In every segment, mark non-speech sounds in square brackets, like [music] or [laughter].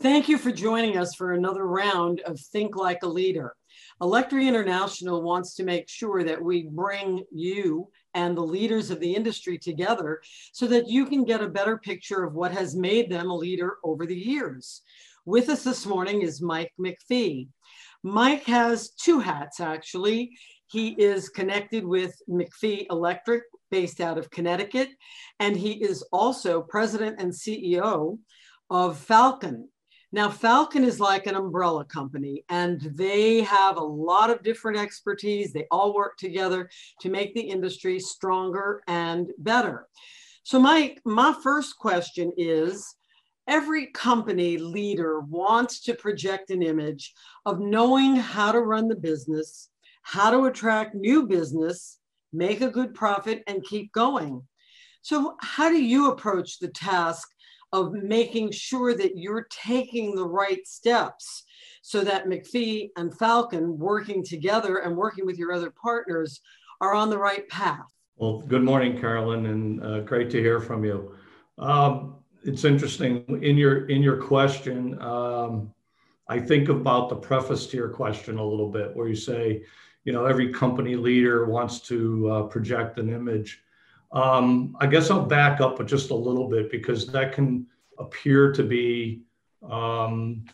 Thank you for joining us for another round of Think Like a Leader. Electri International wants to make sure that we bring you and the leaders of the industry together so that you can get a better picture of what has made them a leader over the years. With us this morning is Mike McPhee. Mike has two hats actually. He is connected with McPhee Electric, based out of Connecticut, and he is also president and CEO of Falcon. Now, Falcon is like an umbrella company, and they have a lot of different expertise. They all work together to make the industry stronger and better. So, Mike, my first question is every company leader wants to project an image of knowing how to run the business, how to attract new business, make a good profit, and keep going. So, how do you approach the task of making sure that you're taking the right steps so that McPhee and Falcon working together and working with your other partners are on the right path? Well, good morning, Carolyn, and uh, great to hear from you. Um, it's interesting in your in your question. Um, I think about the preface to your question a little bit, where you say, you know, every company leader wants to uh, project an image. Um, I guess I'll back up just a little bit because that can appear to be um,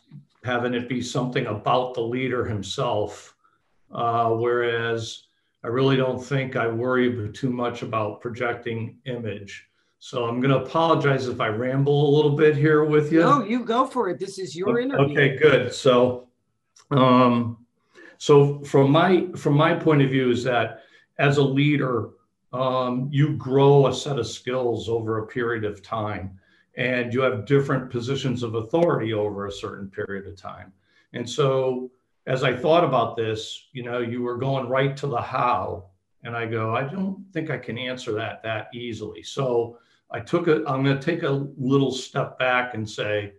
having it be something about the leader himself, uh, whereas I really don't think I worry too much about projecting image. So I'm going to apologize if I ramble a little bit here with you. No, you go for it. This is your interview. Okay, good. So, um, so from my from my point of view is that as a leader, um, you grow a set of skills over a period of time, and you have different positions of authority over a certain period of time. And so, as I thought about this, you know, you were going right to the how, and I go, I don't think I can answer that that easily. So I took a, I'm going to take a little step back and say,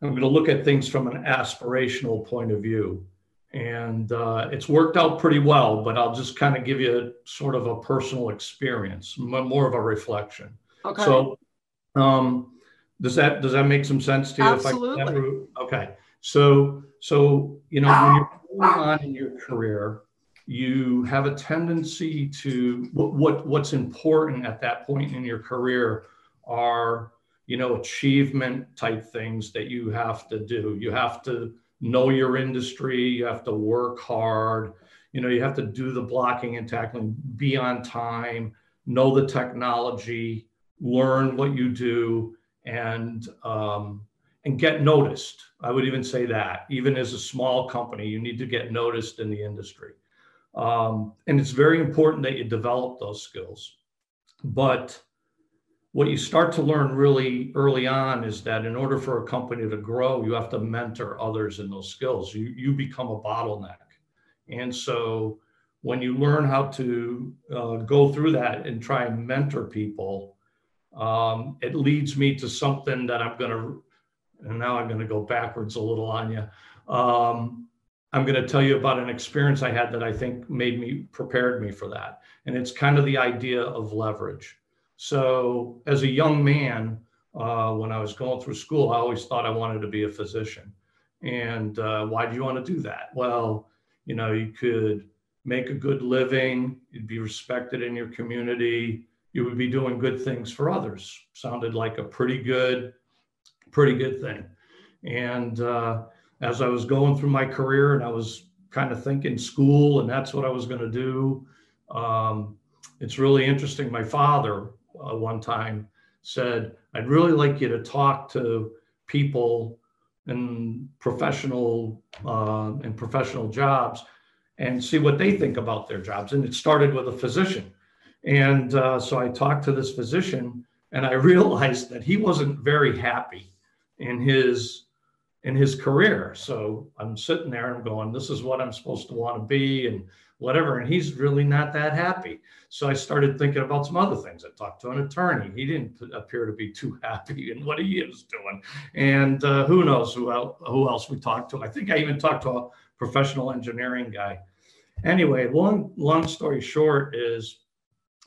I'm going to look at things from an aspirational point of view. And uh, it's worked out pretty well, but I'll just kind of give you sort of a personal experience, more of a reflection. Okay. So, um, does that does that make some sense to you? Absolutely. okay. So so you know when you're going on in your career, you have a tendency to what, what what's important at that point in your career are you know achievement type things that you have to do you have to know your industry you have to work hard you know you have to do the blocking and tackling be on time know the technology learn what you do and um, and get noticed. I would even say that. Even as a small company you need to get noticed in the industry. Um, and it's very important that you develop those skills. But what you start to learn really early on is that in order for a company to grow, you have to mentor others in those skills. You, you become a bottleneck. And so when you learn how to uh, go through that and try and mentor people, um, it leads me to something that I'm going to, and now I'm going to go backwards a little on you. Um, I'm going to tell you about an experience I had that I think made me prepared me for that. And it's kind of the idea of leverage. So, as a young man, uh, when I was going through school, I always thought I wanted to be a physician. And uh, why do you want to do that? Well, you know, you could make a good living, you'd be respected in your community, you would be doing good things for others. Sounded like a pretty good, pretty good thing. And uh, as I was going through my career and I was kind of thinking school and that's what I was going to do. Um, it's really interesting. My father uh, one time said, I'd really like you to talk to people in professional uh, in professional jobs and see what they think about their jobs. And it started with a physician. And uh, so I talked to this physician and I [laughs] realized that he wasn't very happy in his in his career. So I'm sitting there and going, this is what I'm supposed to want to be and whatever. And he's really not that happy. So I started thinking about some other things. I talked to an attorney. He didn't appear to be too [laughs] happy in what he is doing. And uh, who knows who else, who else we talked to. I think I even talked to a professional engineering guy. Anyway, long, long story short is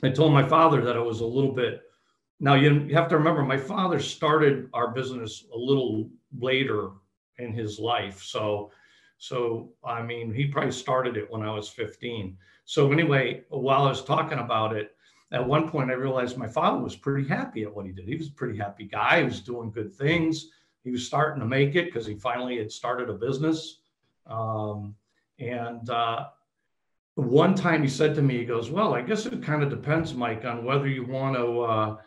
I told my father that I was a little bit now you have to remember my father started our business a little later in his life. So, so I mean, he probably started it when I was 15. So anyway, while I was talking about it, at one point I realized my father was pretty happy at what he did. He was a pretty happy guy. He was doing good things. He was starting to make it because he finally had started a business. Um, and uh, one time he said to me, he goes, "Well, I guess it kind of depends, Mike, on whether you want to uh,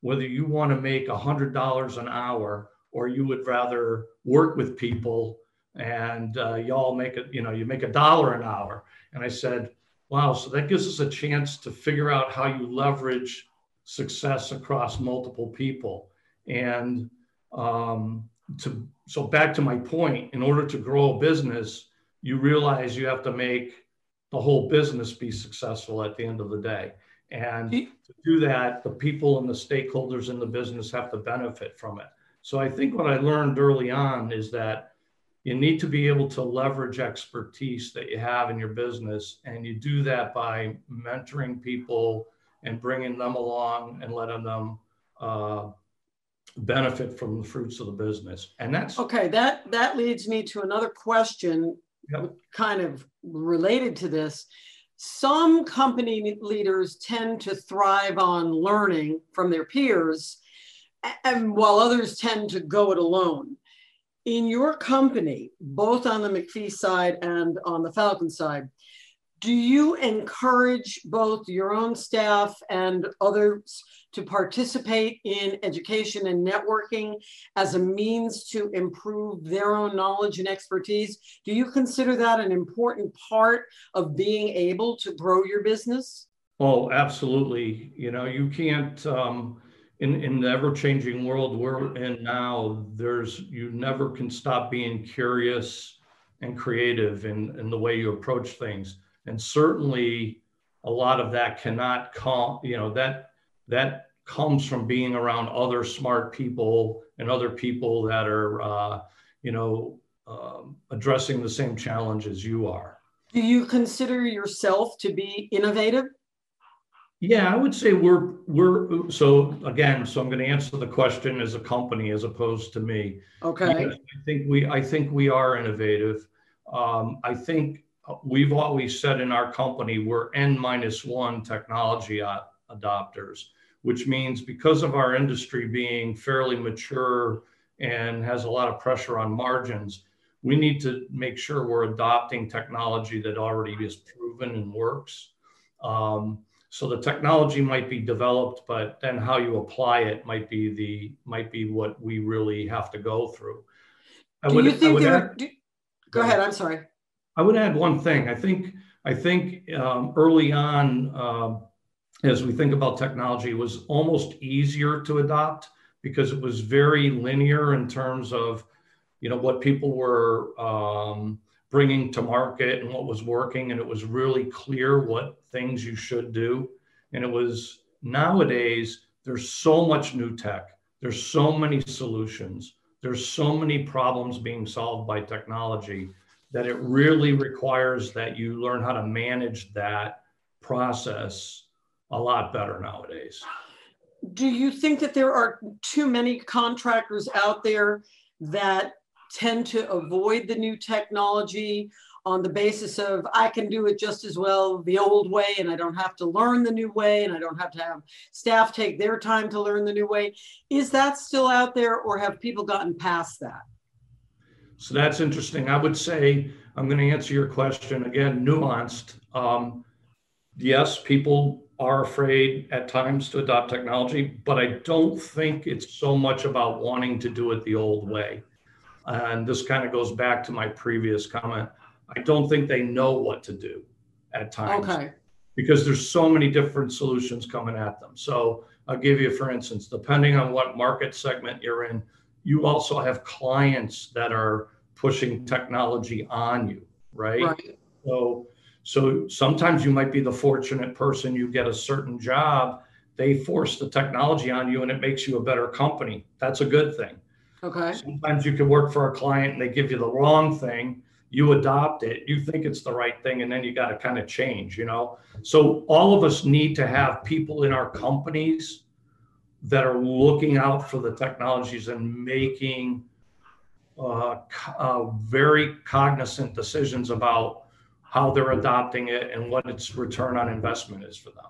whether you want to make a hundred dollars an hour or you would rather work with people and uh, y'all make it, you know, you make a dollar an hour." And I said, "Wow, so that gives us a chance to figure out how you leverage success across multiple people." And um, to so back to my point, in order to grow a business, you realize you have to make the whole business be successful at the end of the day. And to do that, the people and the stakeholders in the business have to benefit from it. So I think what I learned early on is that you need to be able to leverage expertise that you have in your business. And you do that by mentoring people and bringing them along and letting them uh, benefit from the fruits of the business. And that's okay. That that leads me to another question Yep. kind of related to this. Some company leaders tend to thrive on learning from their peers, and while others tend to go it alone. In your company, both on the McPhee side and on the Falcon side, do you encourage both your own staff and others to participate in education and networking as a means to improve their own knowledge and expertise? Do you consider that an important part of being able to grow your business? Oh, absolutely. You know, you can't, um, in, in the ever changing world we're in now, there's, you never can stop being curious and creative in, in the way you approach things. And certainly a lot of that cannot come you know that that comes from being around other smart people and other people that are uh, you know um, addressing the same challenge as you are. Do you consider yourself to be innovative yeah i would say we're we're so again so i'm going to answer the question as a company as opposed to me. Okay. I think we i think we are innovative. Um, i think we've always said in our company we're N minus one technology adopters, which means because of our industry being fairly mature and has a lot of pressure on margins, we need to make sure we're adopting technology that already is proven and works. Um, so the technology might be developed, but then how you apply it might be the might be what we really have to go through. I do would, you think there? Add, do, go ahead. I'm sorry. I would add one thing. I think I think um, early on, uh, as we think about technology, it was almost easier to adopt because it was very linear in terms of, you know, what people were um, bringing to market and what was working, and it was really clear what things you should do. And it was nowadays there's so much new tech, there's so many solutions, there's so many problems being solved by technology that it really requires that you learn how to manage that process a lot better nowadays. Do you think that there are too many contractors out there that tend to avoid the new technology on the basis of I can do it just as well the old way and I don't have to learn the new way and I don't have to have staff take their time to learn the new way. Is that still out there or have people gotten past that? So that's interesting. I would say I'm going to answer your question again, nuanced. Um, yes, people are afraid at times to adopt technology, but I don't think it's so much about wanting to do it the old way. And this kind of goes back to my previous comment. I don't think they know what to do at times. Okay. Because there's so many different solutions coming at them. So I'll give you, for instance, depending on what market segment you're in, you also have clients that are pushing technology on you, right? right. So so sometimes you might be the fortunate person you get a certain job, they force the technology on you and it makes you a better company. That's a good thing. Okay. Sometimes you can work for a client and they give you the wrong thing, you adopt it, you think it's the right thing and then you got to kind of change, you know. So all of us need to have people in our companies that are looking out for the technologies and making uh, uh, very cognizant decisions about how they're adopting it and what its return on investment is for them.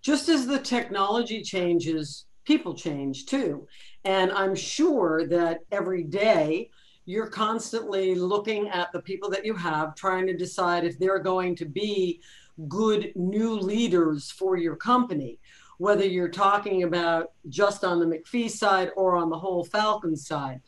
Just as the technology changes, people change too. And I'm sure that every day you're constantly looking at the people that you have, trying to decide if they're going to be good new leaders for your company, whether you're talking about just on the McPhee side or on the whole Falcon side.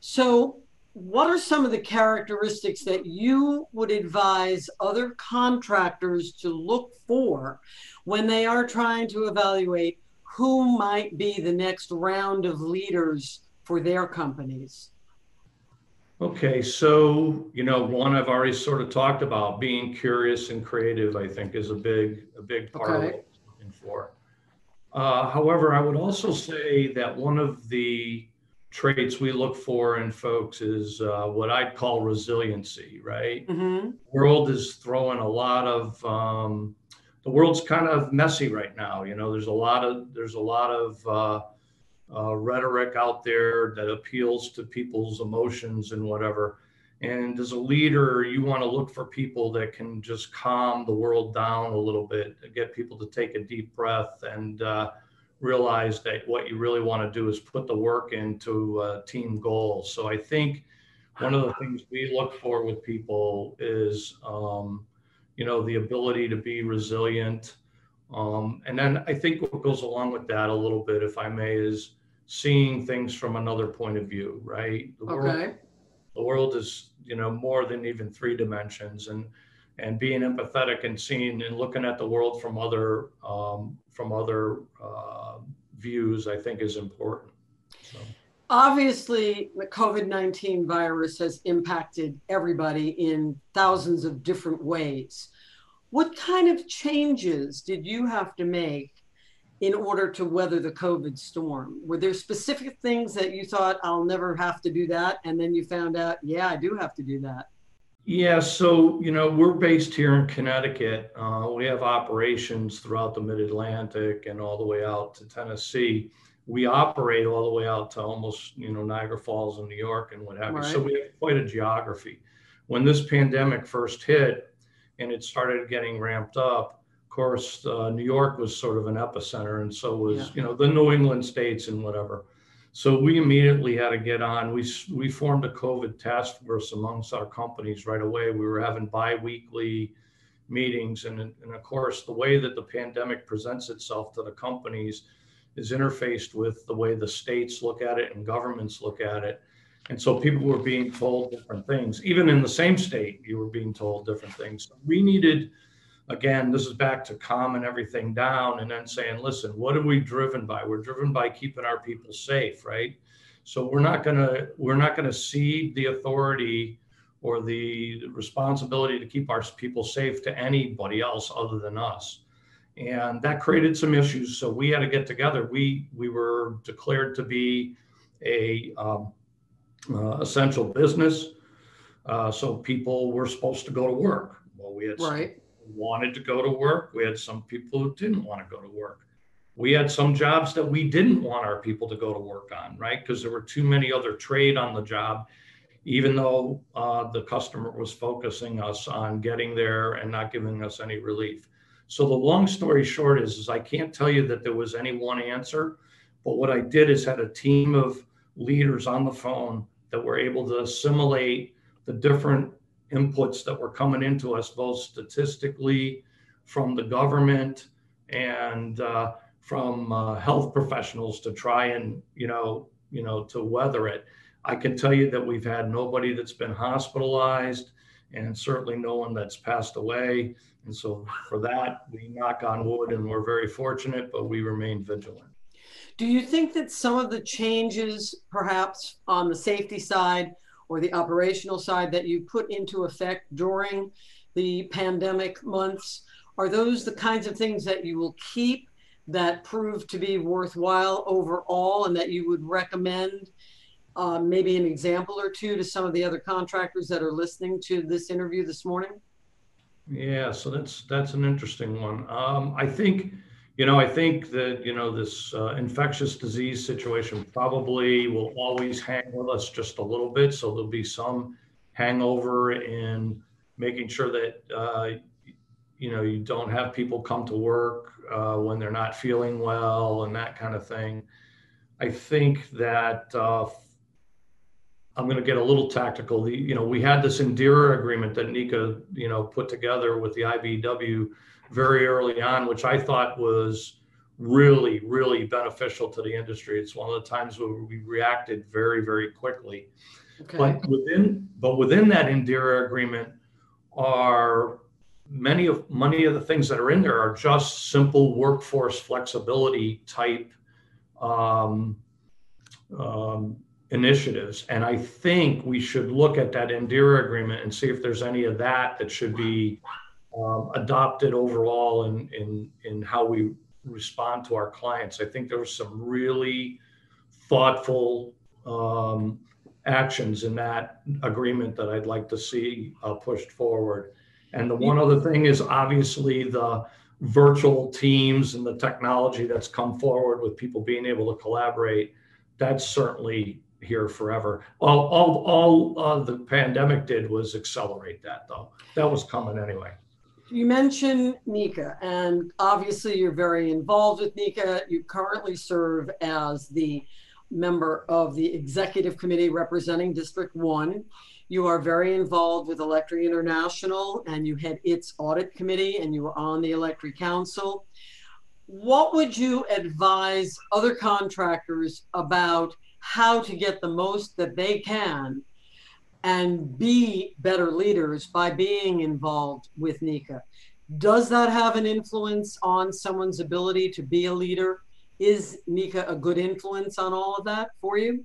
So, what are some of the characteristics that you would advise other contractors to look for when they are trying to evaluate who might be the next round of leaders for their companies? Okay, so you know, one I've already sort of talked about being curious and creative. I think is a big a big part okay. of what I'm looking for. Uh, however, I would also say that one of the traits we look for in folks is uh, what I'd call resiliency. Right, mm-hmm. world is throwing a lot of um, the world's kind of messy right now. You know, there's a lot of there's a lot of uh, uh, rhetoric out there that appeals to people's emotions and whatever. And as a leader, you want to look for people that can just calm the world down a little bit, get people to take a deep breath and uh, realize that what you really want to do is put the work into uh, team goals. So I think one of the things we look for with people is, um, you know, the ability to be resilient. Um, and then I think what goes along with that a little bit, if I may, is seeing things from another point of view, right? The okay. World, the world is, you know, more than even three dimensions, and and being empathetic and seeing and looking at the world from other um, from other uh, views, I think, is important. So. Obviously, the COVID 19 virus has impacted everybody in thousands of different ways. What kind of changes did you have to make in order to weather the COVID storm? Were there specific things that you thought, I'll never have to do that? And then you found out, yeah, I do have to do that? Yeah, so, you know, we're based here in Connecticut. Uh, we have operations throughout the mid Atlantic and all the way out to Tennessee. We operate all the way out to almost, you know, Niagara Falls in New York and what have you. So we have quite a geography. When this pandemic first hit and it started getting ramped up, of course, uh, New York was sort of an epicenter, and so was yeah. you know the New England states and whatever. So we immediately had to get on. We we formed a COVID task force amongst our companies right away. We were having biweekly meetings, and and of course, the way that the pandemic presents itself to the companies is interfaced with the way the states look at it and governments look at it. And so people were being told different things. Even in the same state, you were being told different things. We needed again, this is back to calming everything down and then saying, listen, what are we driven by? We're driven by keeping our people safe, right? So we're not gonna we're not gonna cede the authority or the responsibility to keep our people safe to anybody else other than us. And that created some issues. So we had to get together. We we were declared to be a um, uh, essential business. Uh, so people were supposed to go to work. Well, we had right wanted to go to work. We had some people who didn't want to go to work. We had some jobs that we didn't want our people to go to work on, right? Because there were too many other trade on the job, even though uh, the customer was focusing us on getting there and not giving us any relief. So the long story short is, is I can't tell you that there was any one answer, but what I did is had a team of leaders on the phone that were able to assimilate the different inputs that were coming into us, both statistically from the government and uh, from uh, health professionals to try and you know you know to weather it. I can tell you that we've had nobody that's been hospitalized, and certainly no one that's passed away. And so for that, we knock on wood, and we're very fortunate, but we remain vigilant. Do you think that some of the changes, perhaps on the safety side, or the operational side that you put into effect during the pandemic months? Are those the kinds of things that you will keep that prove to be worthwhile overall and that you would recommend uh, maybe an example or two to some of the other contractors that are listening to this interview this morning? Yeah, so that's that's an interesting one. Um, I think you know, I think that, you know, this uh, infectious disease situation probably will always hang with us just a little bit. So there'll be some hangover in making sure that, uh, you know, you don't have people come to work uh, when they're not feeling well and that kind of thing. I think that uh, I'm going to get a little tactical. The, you know, we had this Indira agreement that NECA, you know, put together with the IBEW very early on, which I thought was really, really beneficial to the industry. It's one of the times where we reacted very, very quickly. Okay. But within, but within that Indira agreement are many of many of the things that are in there are just simple workforce flexibility type um, um, initiatives. And I think we should look at that Indira agreement and see if there's any of that that should be um, adopted overall in, in, in how we respond to our clients. I think there was some really thoughtful um, actions in that agreement that I'd like to see uh, pushed forward. And the one other thing is obviously the virtual teams and the technology that's come forward with people being able to collaborate. That's certainly here forever. All, all, all uh, the pandemic did was accelerate that, though. That was coming anyway. You mentioned NECA, and obviously you're very involved with NECA. You currently serve as the member of the executive committee representing District 1. You are very involved with Electri International, and you head its audit committee, and you are on the Electri Council. What would you advise other contractors about how to get the most that they can and be better leaders by being involved with NECA. Does that have an influence on someone's ability to be a leader? Is NECA a good influence on all of that for you?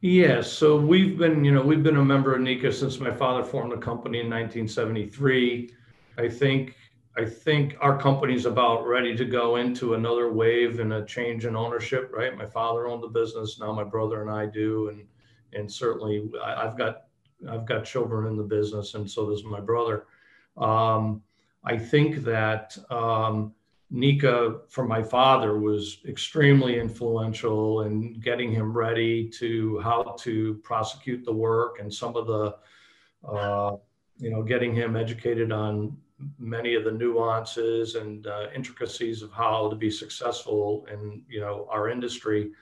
Yes. So we've been, you know, we've been a member of NECA since my father formed the company in 1973. I think I think our company's about ready to go into another wave and a change in ownership, right? My father owned the business, now my brother and I do, and and certainly I, have got I've got children in the business, and so does my brother. Um, I think that um, NECA for my father was extremely influential in getting him ready to how to prosecute the work and some of the uh, you know getting him educated on many of the nuances and uh, intricacies of how to be successful in you know our industry.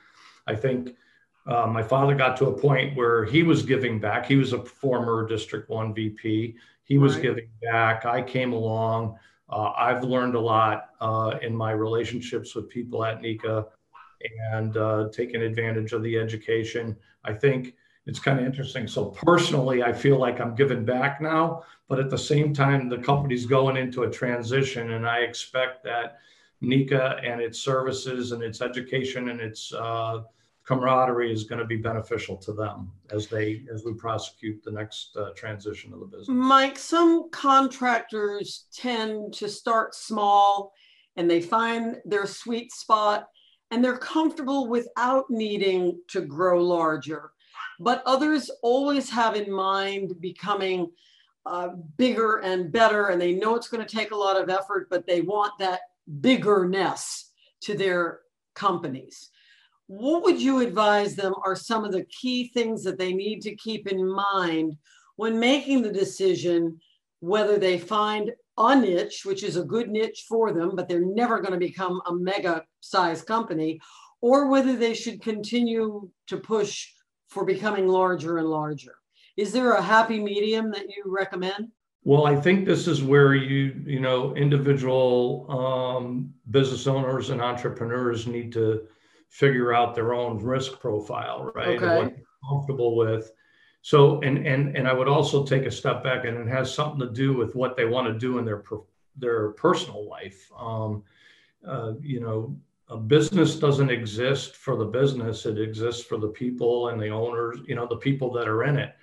I think uh, my father got to a point where he was giving back. He was a former District One VP. He was right. giving back. I came along. Uh, I've learned a lot uh, in my relationships with people at NECA and uh, taken advantage of the education. I think it's kind of interesting. So personally, I feel like I'm giving back now, but at the same time, the company's going into a transition, and I expect that NECA and its services and its education and its uh, camaraderie is going to be beneficial to them as they as we prosecute the next uh, transition of the business. Mike, some contractors tend to start small, and they find their sweet spot, and they're comfortable without needing to grow larger but others always have in mind becoming uh, bigger and better, and they know it's going to take a lot of effort, but they want that biggerness to their companies. What would you advise them are some of the key things that they need to keep in mind when making the decision whether they find a niche, which is a good niche for them, but they're never going to become a mega size company, or whether they should continue to push for becoming larger and larger. Is there a happy medium that you recommend? Well, I think this is where you, you know, individual um, business owners and entrepreneurs need to figure out their own risk profile, right? Okay. And what they're comfortable with. So, and and and I would also take a step back, and it has something to do with what they want to do in their their personal life. Um, uh, you know, a business doesn't exist for the business it exists for the people and the owners you know the people that are in it.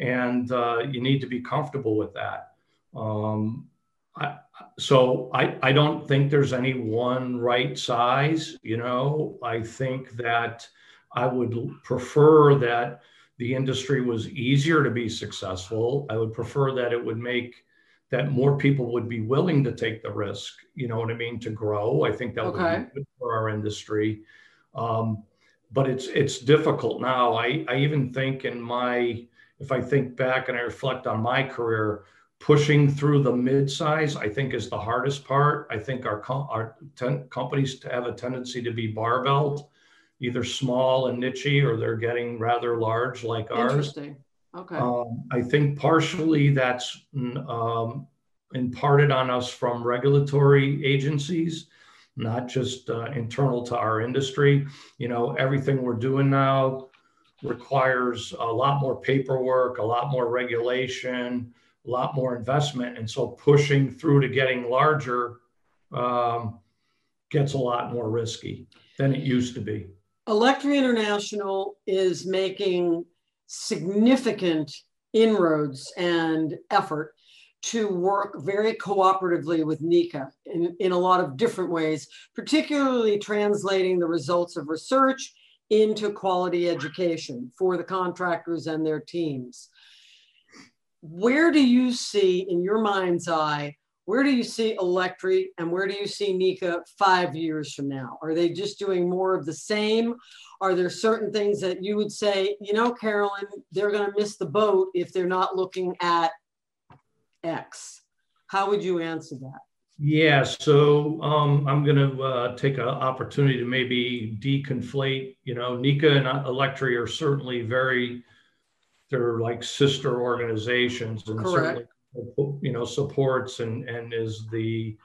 And uh, you need to be comfortable with that. Um, I, so I, I don't think there's any one right size you know. I think that i would prefer that the industry was easier to be successful. I would prefer that it would make that more people would be willing to take the risk. You know what I mean? To grow, I think that okay. would be good for our industry. Um, but it's it's difficult now. I I even think in my if I think back and I reflect on my career, pushing through the mid-size I think is the hardest part. I think our our ten, companies have a tendency to be barbelled, either small and nichey, or they're getting rather large like ours. Interesting. Okay. Um, I think partially that's um, imparted on us from regulatory agencies, not just uh, internal to our industry. You know, everything we're doing now requires a lot more paperwork, a lot more regulation, a lot more investment. And so pushing through to getting larger um, gets a lot more risky than it used to be. Electri International is making significant inroads and effort to work very cooperatively with NECA in, in a lot of different ways, particularly translating the results of research into quality education for the contractors and their teams. Where do you see, in your mind's eye, where do you see Electri and where do you see NECA five years from now? Are they just doing more of the same? Are there certain things that you would say, you know, Carolyn, they're going to miss the boat if they're not looking at X? How would you answer that? Yeah, so um, I'm going to uh, take an opportunity to maybe deconflate. You know, NECA and Electri are certainly very, they're like sister organizations, and Correct. certainly, you know, supports and and is the,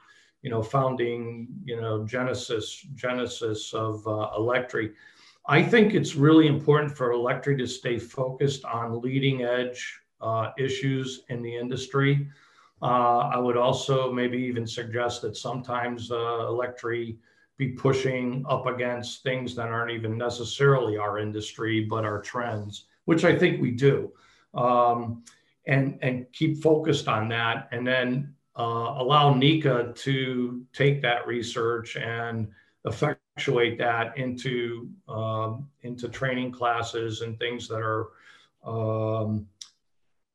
you know, founding, you know, genesis genesis of uh, Electri. I think it's really important for Electri to stay focused on leading edge uh, issues in the industry. Uh, I would also maybe even suggest that sometimes uh, Electri be pushing up against things that aren't even necessarily our industry, but our trends, which I think we do. Um, and, and keep focused on that. And then uh, allow NECA to take that research and effectuate that into um, into training classes and things that are um,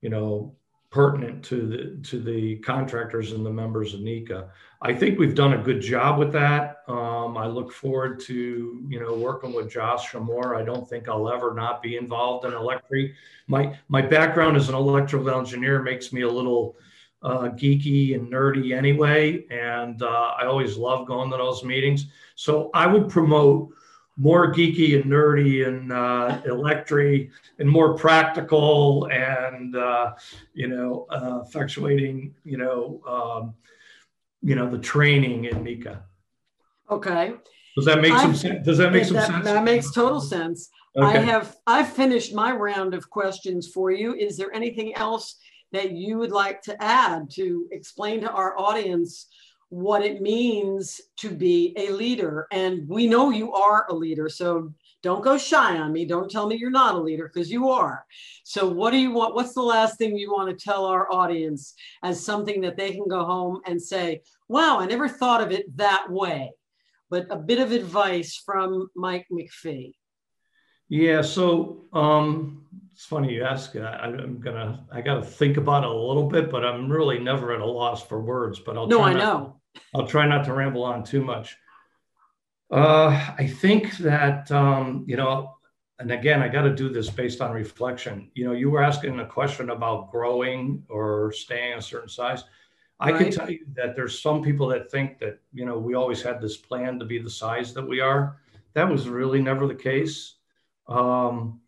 you know pertinent to the to the contractors and the members of NECA. I think we've done a good job with that. Um, I look forward to you know working with Josh more. I don't think I'll ever not be involved in Electri. My my background as an electrical engineer makes me a little uh, geeky and nerdy anyway, and uh, I always love going to those meetings. So I would promote more geeky and nerdy and uh, Electri and more practical and uh, you know uh, effectuating you know um, you know the training in NECA. Okay. Does that make some sense? Does that make some that, sense? That makes total sense. Okay. I have I've finished my round of questions for you. Is there anything else that you would like to add to explain to our audience what it means to be a leader. And we know you are a leader. So don't go shy on me. Don't tell me you're not a leader because you are. So what do you want? What's the last thing you want to tell our audience as something that they can go home and say, wow, I never thought of it that way. But a bit of advice from Mike McPhee. Yeah, so um, it's funny you ask. I, am gonna, I got to think about it a little bit, but I'm really never at a loss for words. But I'll no, I not, know. I'll try not to ramble on too much. Uh, I think that, um, you know, and again, I got to do this based on reflection. You know, you were asking a question about growing or staying a certain size. I right. can tell you that there's some people that think that, you know, we always had this plan to be the size that we are. That was really never the case. Um,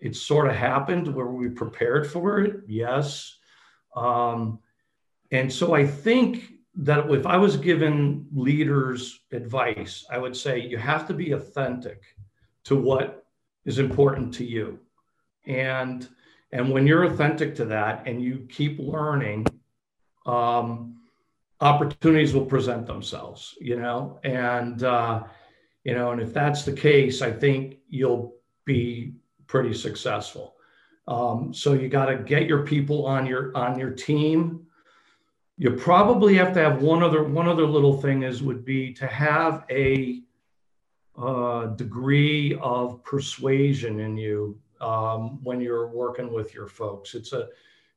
it sort of happened where we prepared for it, yes. Um, and so I think that if I was given leaders advice, I would say you have to be authentic to what is important to you. And and when you're authentic to that and you keep learning, um, opportunities will present themselves, you know, and uh, you know, and if that's the case, I think you'll be pretty successful. Um, so you got to get your people on your on your team you probably have to have one other one other little thing is would be to have a uh, degree of persuasion in you um, when you're working with your folks. It's a,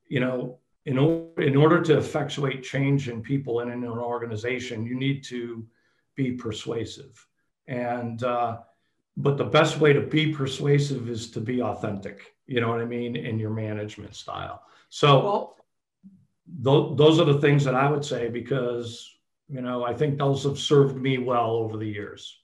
you know, in, in order to effectuate change in people and in an organization, you need to be persuasive. And, uh, but the best way to be persuasive is to be authentic, you know what I mean, in your management style. So, well, th- those are the things that I would say because, you know, I think those have served me well over the years.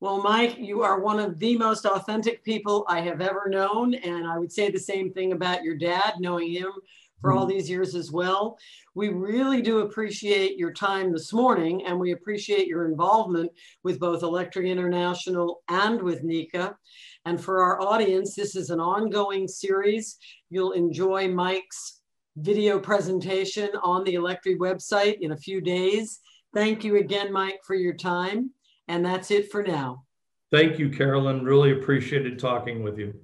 Well, Mike, you are one of the most authentic people I have ever known. And I would say the same thing about your dad, knowing him for all mm-hmm. these years as well. We really do appreciate your time this morning and we appreciate your involvement with both Electri International and with NECA. And for our audience, this is an ongoing series. You'll enjoy Mike's video presentation on the Electri website in a few days. Thank you again, Mike, for your time. And that's it for now. Thank you, Carolyn. Really appreciated talking with you.